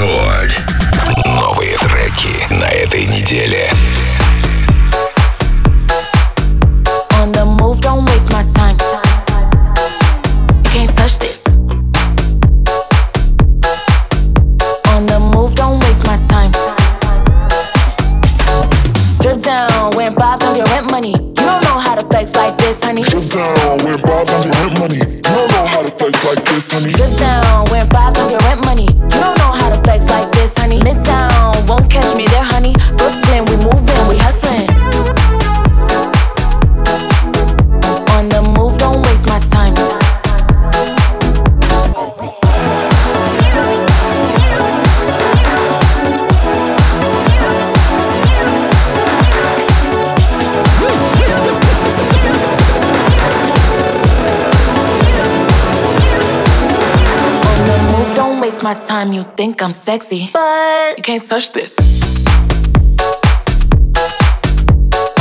Рекорд. Новые треки на этой неделе. On the move, don't waste my time. You can't touch this. On the move, don't waste my time. Drip down, went bob your rent money. You don't know how to flex like this, honey. Drip down, went bob your rent money. You don't know how to like this, honey. Drip down, It's my time, you think I'm sexy, but you can't touch this.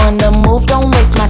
On the move, don't waste my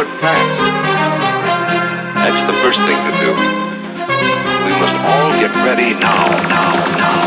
it fast. That's the first thing to do. We must all get ready now, now, now.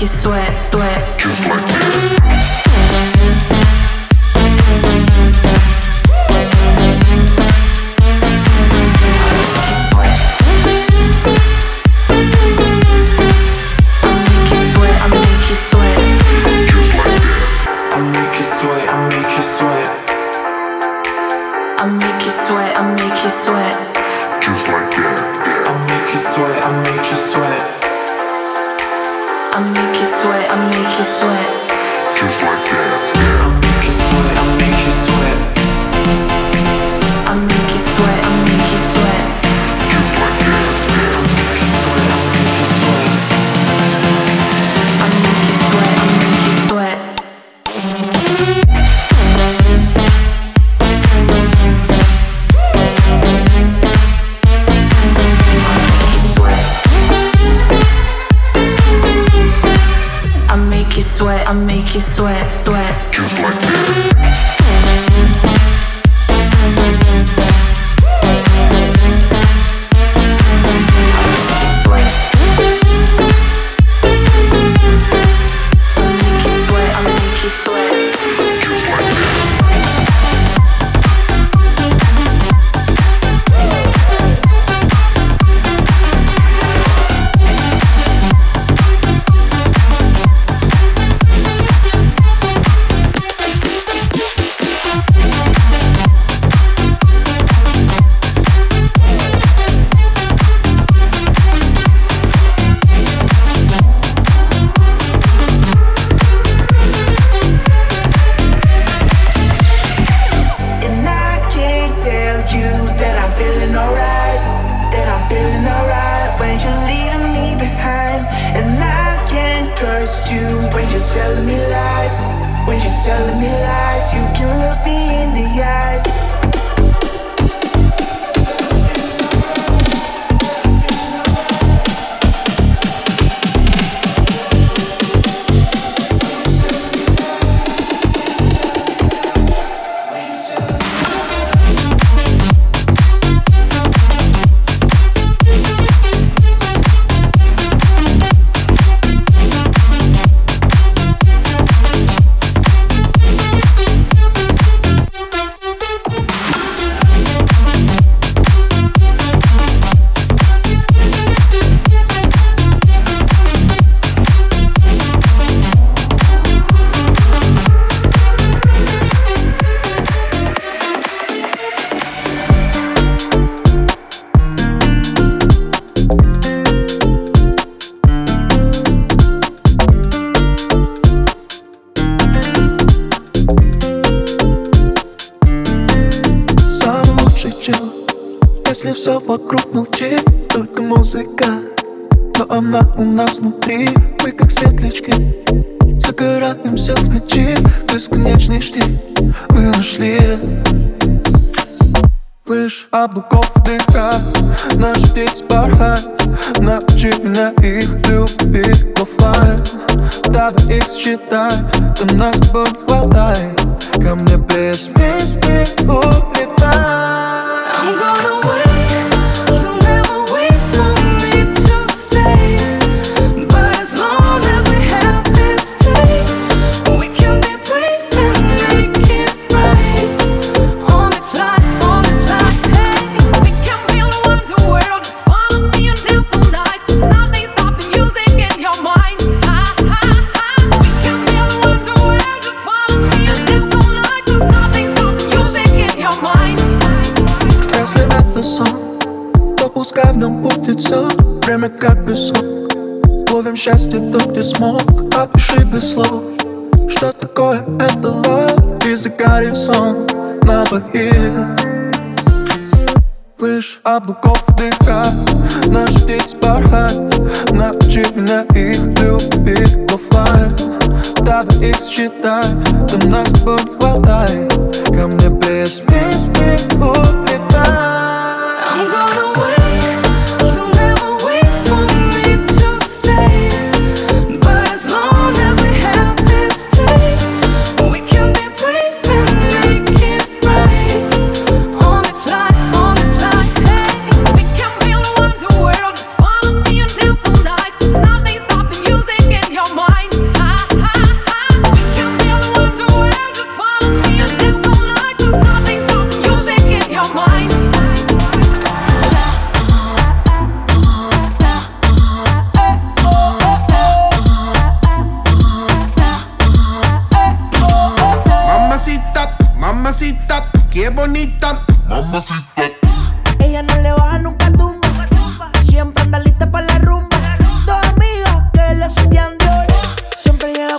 you sweat. sweat. Just like that. sweat, I make you sweat, sweat. Just like this. telling me lies. вокруг молчит Только музыка, но она у нас внутри Мы как светлячки, загораемся в ночи Бесконечный штиль, мы нашли Выше облаков дыха наш дети порхают Научи меня их любить но оффлайн Давай их считай Там нас с тобой не хватает. Ко мне без вместе улетай Пускай в нем будет время как песок Ловим счастье тут, где смог, опиши без слов Что такое это love. И за горизонт на двоих. Выше облаков дыха Наш птиц порхает Научи меня их любить оффлайн Давай их считай. Ты нас с тобой хватай. Ко мне без песни, ой.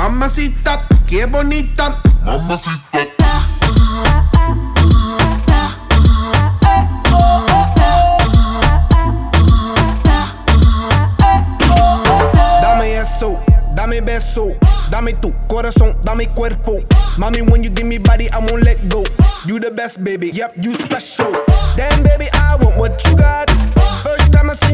Mamacita, qué bonita. Mamacita. Dame eso, dame beso. Dame tu corazón, dame cuerpo. Mommy, when you give me body, I won't let go. You the best, baby. Yep, you special. Damn, baby, I want what you got. First time I see